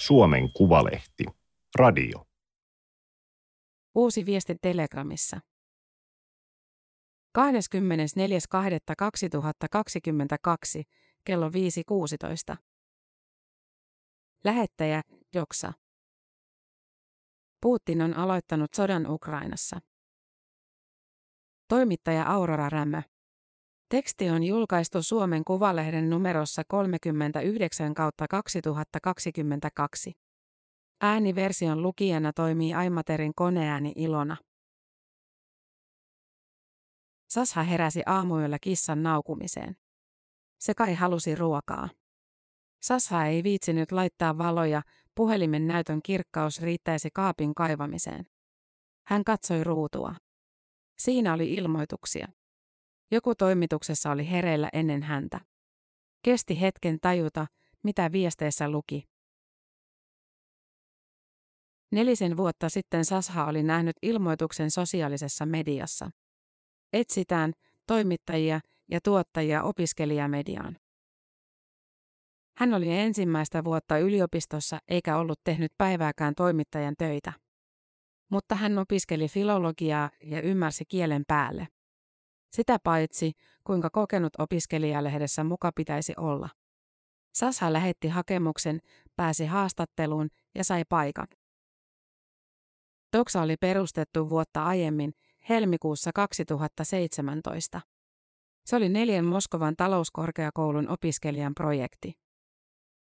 Suomen Kuvalehti. Radio. Uusi viesti Telegramissa. 24.2.2022 kello 5.16. Lähettäjä Joksa. Putin on aloittanut sodan Ukrainassa. Toimittaja Aurora Rämmö. Teksti on julkaistu Suomen Kuvalehden numerossa 39 kautta 2022. Ääniversion lukijana toimii Aimaterin koneääni Ilona. Sasha heräsi aamuyöllä kissan naukumiseen. Se kai halusi ruokaa. Sasha ei viitsinyt laittaa valoja, puhelimen näytön kirkkaus riittäisi kaapin kaivamiseen. Hän katsoi ruutua. Siinä oli ilmoituksia. Joku toimituksessa oli hereillä ennen häntä. Kesti hetken tajuta, mitä viesteissä luki. Nelisen vuotta sitten Sasha oli nähnyt ilmoituksen sosiaalisessa mediassa. Etsitään toimittajia ja tuottajia opiskelijamediaan. Hän oli ensimmäistä vuotta yliopistossa eikä ollut tehnyt päivääkään toimittajan töitä. Mutta hän opiskeli filologiaa ja ymmärsi kielen päälle. Sitä paitsi, kuinka kokenut opiskelijalehdessä muka pitäisi olla. Sasha lähetti hakemuksen, pääsi haastatteluun ja sai paikan. Doksa oli perustettu vuotta aiemmin, helmikuussa 2017. Se oli neljän Moskovan talouskorkeakoulun opiskelijan projekti.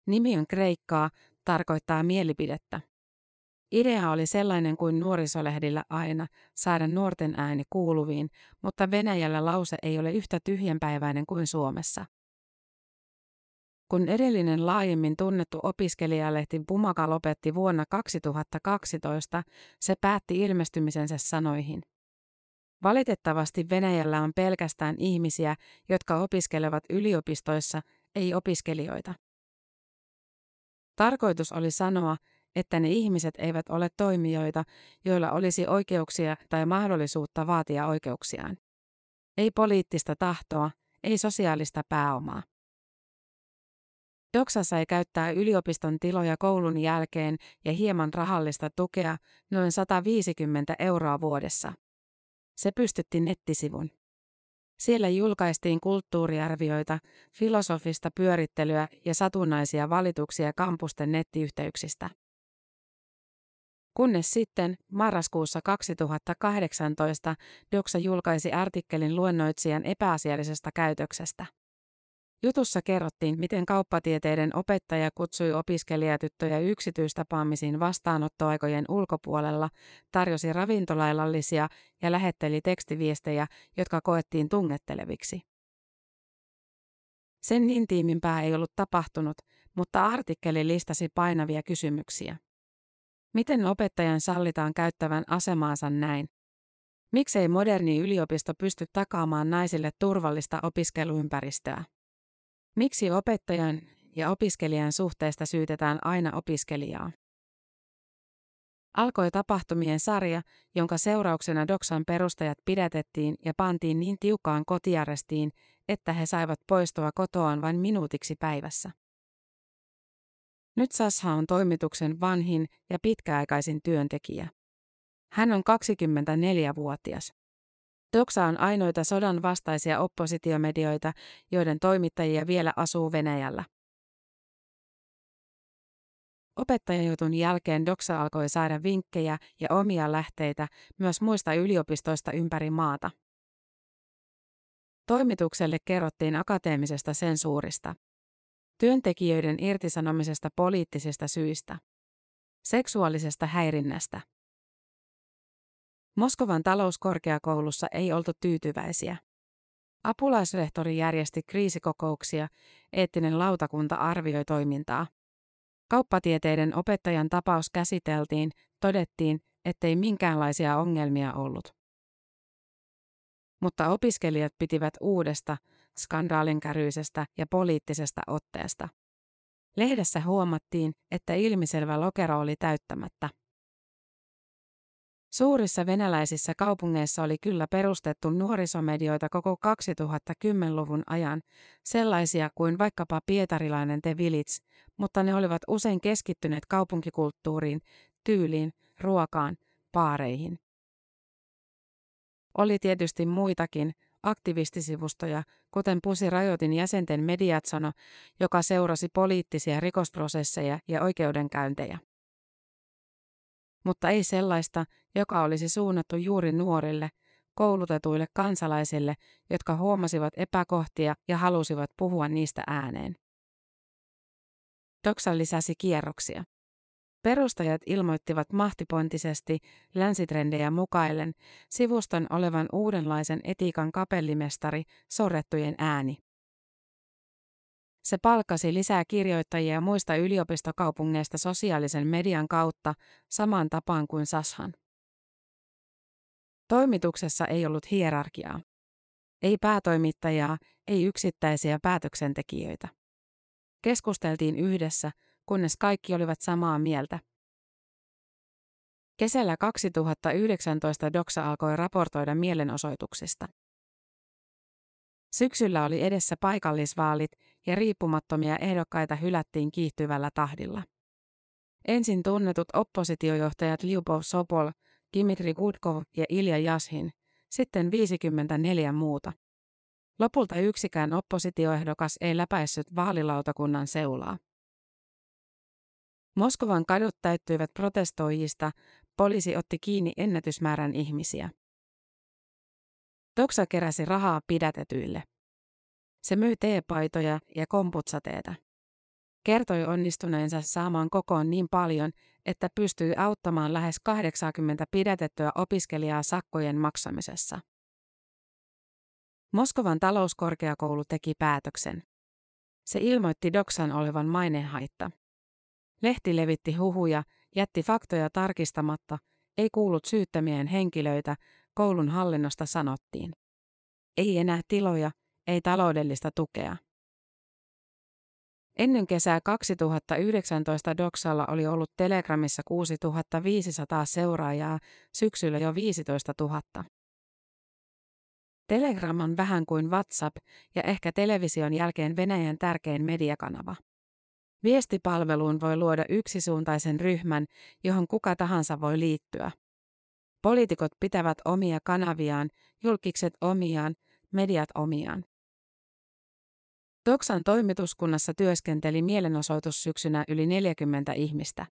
Nimi on kreikkaa, tarkoittaa mielipidettä. Idea oli sellainen kuin nuorisolehdillä aina, saada nuorten ääni kuuluviin, mutta Venäjällä lause ei ole yhtä tyhjänpäiväinen kuin Suomessa. Kun edellinen laajemmin tunnettu opiskelijalehti Pumaka lopetti vuonna 2012, se päätti ilmestymisensä sanoihin. Valitettavasti Venäjällä on pelkästään ihmisiä, jotka opiskelevat yliopistoissa, ei opiskelijoita. Tarkoitus oli sanoa, että ne ihmiset eivät ole toimijoita, joilla olisi oikeuksia tai mahdollisuutta vaatia oikeuksiaan. Ei poliittista tahtoa, ei sosiaalista pääomaa. Doksa sai käyttää yliopiston tiloja koulun jälkeen ja hieman rahallista tukea, noin 150 euroa vuodessa. Se pystytti nettisivun. Siellä julkaistiin kulttuuriarvioita, filosofista pyörittelyä ja satunnaisia valituksia kampusten nettiyhteyksistä. Kunnes sitten, marraskuussa 2018, Doksa julkaisi artikkelin luennoitsijan epäasiallisesta käytöksestä. Jutussa kerrottiin, miten kauppatieteiden opettaja kutsui opiskelijatyttöjä yksityistapaamisiin vastaanottoaikojen ulkopuolella, tarjosi ravintolailallisia ja lähetteli tekstiviestejä, jotka koettiin tungetteleviksi. Sen intiimimpää ei ollut tapahtunut, mutta artikkeli listasi painavia kysymyksiä. Miten opettajan sallitaan käyttävän asemaansa näin? Miksei moderni yliopisto pysty takaamaan naisille turvallista opiskeluympäristöä? Miksi opettajan ja opiskelijan suhteesta syytetään aina opiskelijaa? Alkoi tapahtumien sarja, jonka seurauksena Doksan perustajat pidätettiin ja pantiin niin tiukkaan kotiarestiin, että he saivat poistua kotoaan vain minuutiksi päivässä. Nyt Sasha on toimituksen vanhin ja pitkäaikaisin työntekijä. Hän on 24-vuotias. Doksa on ainoita sodan vastaisia oppositiomedioita, joiden toimittajia vielä asuu Venäjällä. Opettajajutun jälkeen Doksa alkoi saada vinkkejä ja omia lähteitä myös muista yliopistoista ympäri maata. Toimitukselle kerrottiin akateemisesta sensuurista työntekijöiden irtisanomisesta poliittisista syistä, seksuaalisesta häirinnästä. Moskovan talouskorkeakoulussa ei oltu tyytyväisiä. Apulaisrehtori järjesti kriisikokouksia, eettinen lautakunta arvioi toimintaa. Kauppatieteiden opettajan tapaus käsiteltiin, todettiin, ettei minkäänlaisia ongelmia ollut. Mutta opiskelijat pitivät uudesta, skandaalinkäryisestä ja poliittisesta otteesta. Lehdessä huomattiin, että ilmiselvä lokero oli täyttämättä. Suurissa venäläisissä kaupungeissa oli kyllä perustettu nuorisomedioita koko 2010-luvun ajan, sellaisia kuin vaikkapa pietarilainen The Village, mutta ne olivat usein keskittyneet kaupunkikulttuuriin, tyyliin, ruokaan, paareihin. Oli tietysti muitakin, aktivistisivustoja, kuten Pusi Rajoitin jäsenten Mediatsono, joka seurasi poliittisia rikosprosesseja ja oikeudenkäyntejä mutta ei sellaista, joka olisi suunnattu juuri nuorille, koulutetuille kansalaisille, jotka huomasivat epäkohtia ja halusivat puhua niistä ääneen. Toksa lisäsi kierroksia. Perustajat ilmoittivat mahtipontisesti länsitrendejä mukaillen sivuston olevan uudenlaisen etiikan kapellimestari, sorrettujen ääni. Se palkkasi lisää kirjoittajia muista yliopistokaupungeista sosiaalisen median kautta samaan tapaan kuin Sashan. Toimituksessa ei ollut hierarkiaa. Ei päätoimittajaa, ei yksittäisiä päätöksentekijöitä. Keskusteltiin yhdessä, kunnes kaikki olivat samaa mieltä. Kesällä 2019 Doxa alkoi raportoida mielenosoituksista. Syksyllä oli edessä paikallisvaalit ja riippumattomia ehdokkaita hylättiin kiihtyvällä tahdilla. Ensin tunnetut oppositiojohtajat Lyubov Sopol, Dimitri Gudkov ja Ilja Jashin, sitten 54 muuta. Lopulta yksikään oppositioehdokas ei läpäissyt vaalilautakunnan seulaa. Moskovan kadut täyttyivät protestoijista, poliisi otti kiinni ennätysmäärän ihmisiä. Toksa keräsi rahaa pidätetyille. Se myi teepaitoja ja komputsateeta. Kertoi onnistuneensa saamaan kokoon niin paljon, että pystyi auttamaan lähes 80 pidätettyä opiskelijaa sakkojen maksamisessa. Moskovan talouskorkeakoulu teki päätöksen. Se ilmoitti Doksan olevan mainehaitta. Lehti levitti huhuja, jätti faktoja tarkistamatta, ei kuullut syyttämien henkilöitä, koulun hallinnosta sanottiin. Ei enää tiloja, ei taloudellista tukea. Ennen kesää 2019 Doksalla oli ollut Telegramissa 6500 seuraajaa, syksyllä jo 15 000. Telegram on vähän kuin WhatsApp ja ehkä television jälkeen Venäjän tärkein mediakanava. Viestipalveluun voi luoda yksisuuntaisen ryhmän, johon kuka tahansa voi liittyä. Poliitikot pitävät omia kanaviaan, julkikset omiaan, mediat omiaan. Doksan toimituskunnassa työskenteli mielenosoitussyksynä yli 40 ihmistä.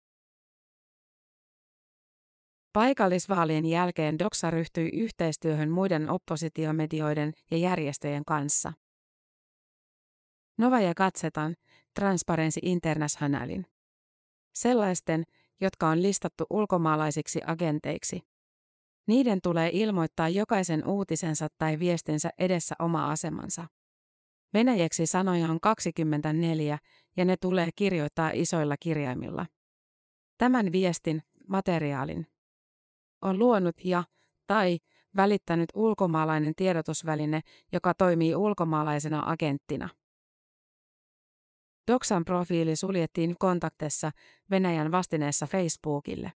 Paikallisvaalien jälkeen Doksa ryhtyi yhteistyöhön muiden oppositiomedioiden ja järjestöjen kanssa. Nova ja katsetaan Transparency Internationalin. Sellaisten, jotka on listattu ulkomaalaisiksi agenteiksi. Niiden tulee ilmoittaa jokaisen uutisensa tai viestinsä edessä oma asemansa. Venäjäksi sanoja on 24 ja ne tulee kirjoittaa isoilla kirjaimilla. Tämän viestin, materiaalin, on luonut ja tai välittänyt ulkomaalainen tiedotusväline, joka toimii ulkomaalaisena agenttina. Doksan profiili suljettiin kontaktessa Venäjän vastineessa Facebookille.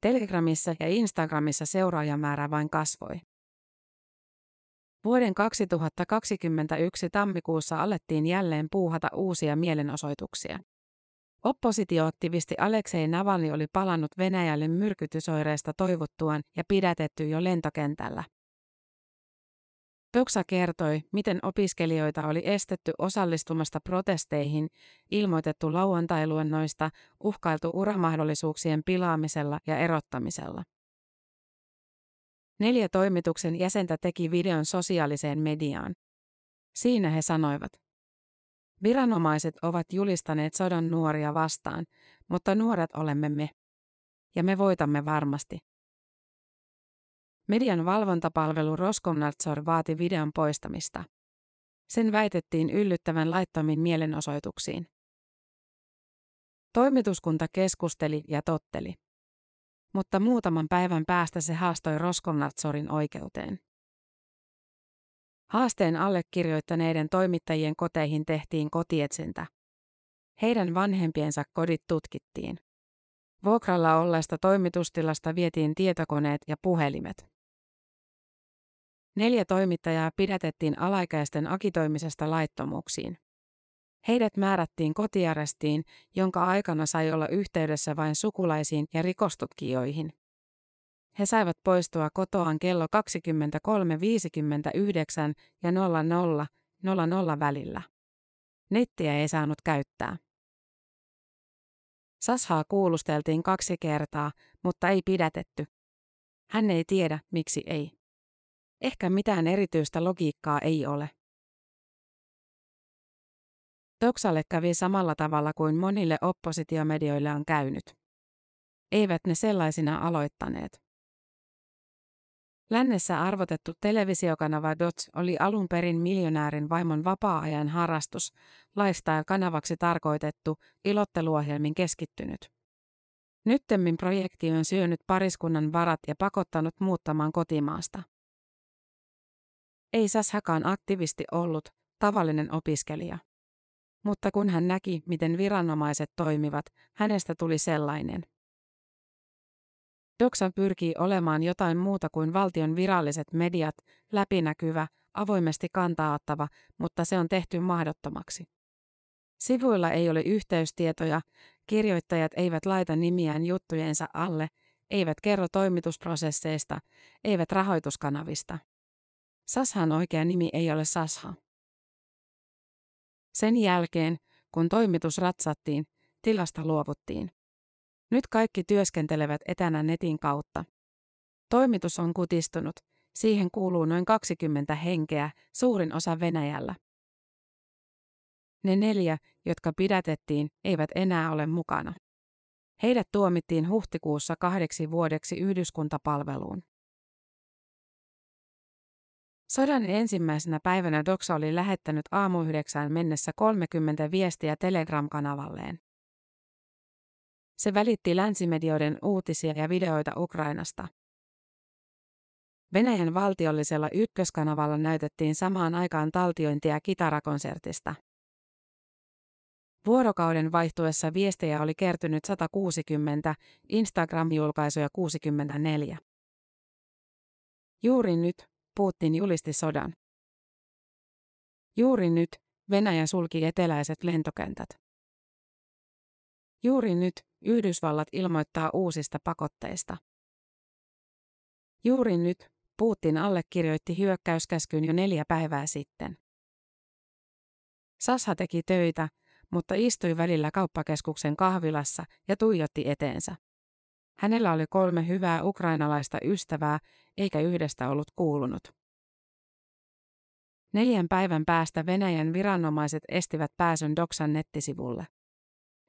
Telegramissa ja Instagramissa seuraajamäärä vain kasvoi. Vuoden 2021 tammikuussa alettiin jälleen puuhata uusia mielenosoituksia. Oppositioaktivisti Aleksei Navalny oli palannut Venäjälle myrkytysoireista toivottuaan ja pidätetty jo lentokentällä. Pöksa kertoi, miten opiskelijoita oli estetty osallistumasta protesteihin, ilmoitettu lauantailuennoista, uhkailtu uramahdollisuuksien pilaamisella ja erottamisella. Neljä toimituksen jäsentä teki videon sosiaaliseen mediaan. Siinä he sanoivat. Viranomaiset ovat julistaneet sodan nuoria vastaan, mutta nuoret olemme me. Ja me voitamme varmasti. Median valvontapalvelu Roskomnadzor vaati videon poistamista. Sen väitettiin yllyttävän laittomiin mielenosoituksiin. Toimituskunta keskusteli ja totteli. Mutta muutaman päivän päästä se haastoi Roskomnadzorin oikeuteen. Haasteen allekirjoittaneiden toimittajien koteihin tehtiin kotietsintä. Heidän vanhempiensa kodit tutkittiin. Vuokralla olleesta toimitustilasta vietiin tietokoneet ja puhelimet. Neljä toimittajaa pidätettiin alaikäisten akitoimisesta laittomuuksiin. Heidät määrättiin kotiarestiin, jonka aikana sai olla yhteydessä vain sukulaisiin ja rikostutkijoihin. He saivat poistua kotoaan kello 23.59 ja 00, 00 välillä. Nettiä ei saanut käyttää. Sashaa kuulusteltiin kaksi kertaa, mutta ei pidätetty. Hän ei tiedä, miksi ei. Ehkä mitään erityistä logiikkaa ei ole. Toksalle kävi samalla tavalla kuin monille oppositiomedioille on käynyt. Eivät ne sellaisina aloittaneet. Lännessä arvotettu televisiokanava Dots oli alun perin miljonäärin vaimon vapaa-ajan harrastus, lifestyle-kanavaksi tarkoitettu, ilotteluohjelmin keskittynyt. Nyttemmin projekti on syönyt pariskunnan varat ja pakottanut muuttamaan kotimaasta. Ei Sashakaan aktivisti ollut, tavallinen opiskelija. Mutta kun hän näki, miten viranomaiset toimivat, hänestä tuli sellainen. Doksa pyrkii olemaan jotain muuta kuin valtion viralliset mediat, läpinäkyvä, avoimesti kantaaottava, mutta se on tehty mahdottomaksi. Sivuilla ei ole yhteystietoja, kirjoittajat eivät laita nimiään juttujensa alle, eivät kerro toimitusprosesseista, eivät rahoituskanavista. Sashan oikea nimi ei ole Sasha. Sen jälkeen, kun toimitus ratsattiin, tilasta luovuttiin. Nyt kaikki työskentelevät etänä netin kautta. Toimitus on kutistunut, siihen kuuluu noin 20 henkeä, suurin osa Venäjällä. Ne neljä, jotka pidätettiin, eivät enää ole mukana. Heidät tuomittiin huhtikuussa kahdeksi vuodeksi yhdyskuntapalveluun. Sodan ensimmäisenä päivänä Doxa oli lähettänyt aamu yhdeksään mennessä 30 viestiä Telegram-kanavalleen. Se välitti länsimedioiden uutisia ja videoita Ukrainasta. Venäjän valtiollisella ykköskanavalla näytettiin samaan aikaan taltiointia kitarakonsertista. Vuorokauden vaihtuessa viestejä oli kertynyt 160, Instagram-julkaisuja 64. Juuri nyt, Putin julisti sodan. Juuri nyt, Venäjä sulki eteläiset lentokentät. Juuri nyt, Yhdysvallat ilmoittaa uusista pakotteista. Juuri nyt, Putin allekirjoitti hyökkäyskäskyn jo neljä päivää sitten. Sasha teki töitä, mutta istui välillä kauppakeskuksen kahvilassa ja tuijotti eteensä. Hänellä oli kolme hyvää ukrainalaista ystävää, eikä yhdestä ollut kuulunut. Neljän päivän päästä Venäjän viranomaiset estivät pääsyn Doksan nettisivulle.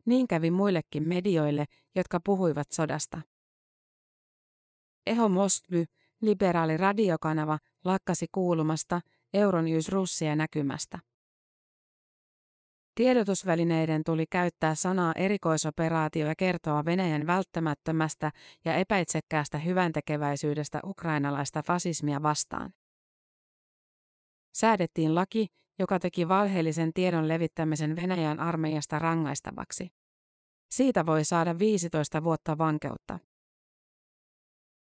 Niin kävi muillekin medioille, jotka puhuivat sodasta. Eho Moskvy, liberaali radiokanava, lakkasi kuulumasta Euronews Russia näkymästä. Tiedotusvälineiden tuli käyttää sanaa erikoisoperaatio ja kertoa Venäjän välttämättömästä ja epäitsekkäästä hyväntekeväisyydestä ukrainalaista fasismia vastaan. Säädettiin laki, joka teki valheellisen tiedon levittämisen Venäjän armeijasta rangaistavaksi. Siitä voi saada 15 vuotta vankeutta.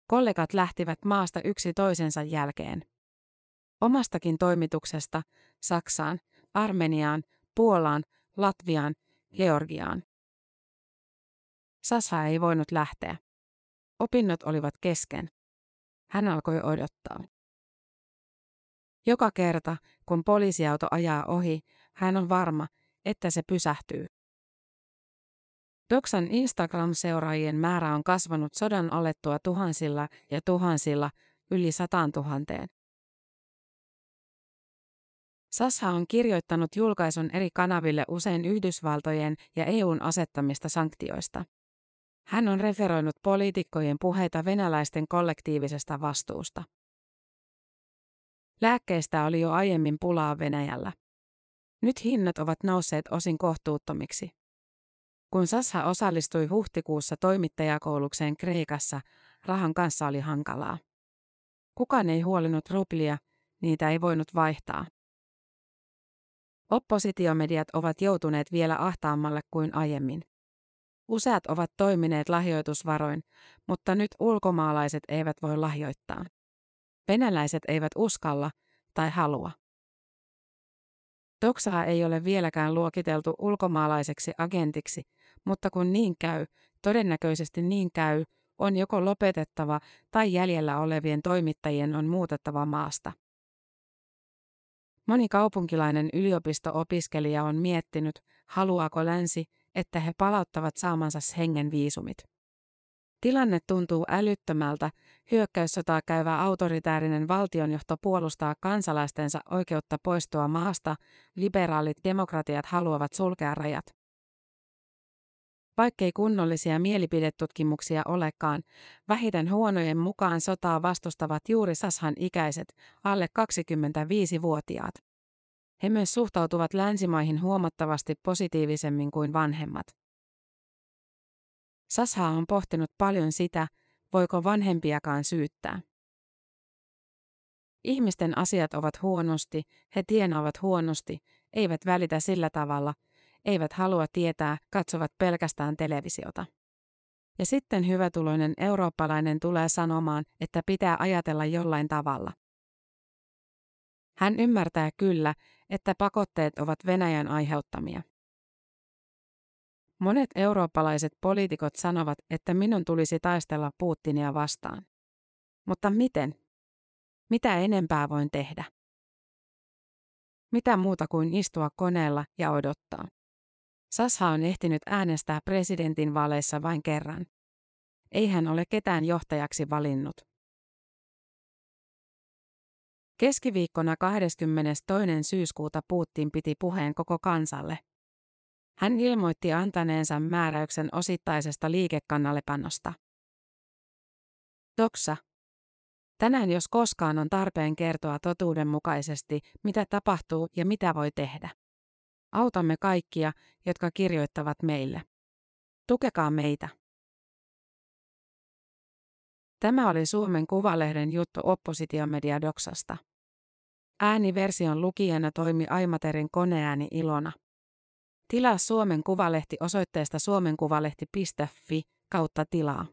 Kollegat lähtivät maasta yksi toisensa jälkeen. Omastakin toimituksesta Saksaan, Armeniaan, Puolaan, Latviaan, Georgiaan. Sasa ei voinut lähteä. Opinnot olivat kesken. Hän alkoi odottaa. Joka kerta, kun poliisiauto ajaa ohi, hän on varma, että se pysähtyy. Doksan Instagram-seuraajien määrä on kasvanut sodan alettua tuhansilla ja tuhansilla yli sataan tuhanteen. Sassa on kirjoittanut julkaisun eri kanaville usein Yhdysvaltojen ja EUn asettamista sanktioista. Hän on referoinut poliitikkojen puheita venäläisten kollektiivisesta vastuusta. Lääkkeistä oli jo aiemmin pulaa Venäjällä. Nyt hinnat ovat nousseet osin kohtuuttomiksi. Kun Sassa osallistui huhtikuussa toimittajakoulukseen Kreikassa, rahan kanssa oli hankalaa. Kukaan ei huolinut ruplia, niitä ei voinut vaihtaa. Oppositiomediat ovat joutuneet vielä ahtaammalle kuin aiemmin. Useat ovat toimineet lahjoitusvaroin, mutta nyt ulkomaalaiset eivät voi lahjoittaa. Venäläiset eivät uskalla tai halua. Doksaa ei ole vieläkään luokiteltu ulkomaalaiseksi agentiksi, mutta kun niin käy, todennäköisesti niin käy, on joko lopetettava tai jäljellä olevien toimittajien on muutettava maasta. Moni kaupunkilainen yliopisto-opiskelija on miettinyt, haluaako länsi, että he palauttavat saamansa hengen viisumit. Tilanne tuntuu älyttömältä, hyökkäyssotaa käyvä autoritäärinen valtionjohto puolustaa kansalaistensa oikeutta poistua maasta, liberaalit demokratiat haluavat sulkea rajat. Vaikkei kunnollisia mielipidetutkimuksia olekaan, vähiten huonojen mukaan sotaa vastustavat juuri Sashan ikäiset, alle 25-vuotiaat. He myös suhtautuvat länsimaihin huomattavasti positiivisemmin kuin vanhemmat. Sasha on pohtinut paljon sitä, voiko vanhempiakaan syyttää. Ihmisten asiat ovat huonosti, he tienaavat huonosti, eivät välitä sillä tavalla, eivät halua tietää, katsovat pelkästään televisiota. Ja sitten hyvätuloinen eurooppalainen tulee sanomaan, että pitää ajatella jollain tavalla. Hän ymmärtää kyllä, että pakotteet ovat Venäjän aiheuttamia. Monet eurooppalaiset poliitikot sanovat, että minun tulisi taistella Putinia vastaan. Mutta miten? Mitä enempää voin tehdä? Mitä muuta kuin istua koneella ja odottaa? Sasha on ehtinyt äänestää presidentin vaaleissa vain kerran. Ei hän ole ketään johtajaksi valinnut. Keskiviikkona 22. syyskuuta Putin piti puheen koko kansalle. Hän ilmoitti antaneensa määräyksen osittaisesta liikekannallepanosta. Doksa. Tänään jos koskaan on tarpeen kertoa totuudenmukaisesti, mitä tapahtuu ja mitä voi tehdä. Autamme kaikkia, jotka kirjoittavat meille. Tukekaa meitä. Tämä oli Suomen Kuvalehden juttu oppositiomedia Doksasta. Ääniversion lukijana toimi Aimaterin koneääni Ilona. Tilaa Suomen Kuvalehti osoitteesta suomenkuvalehti.fi kautta tilaa.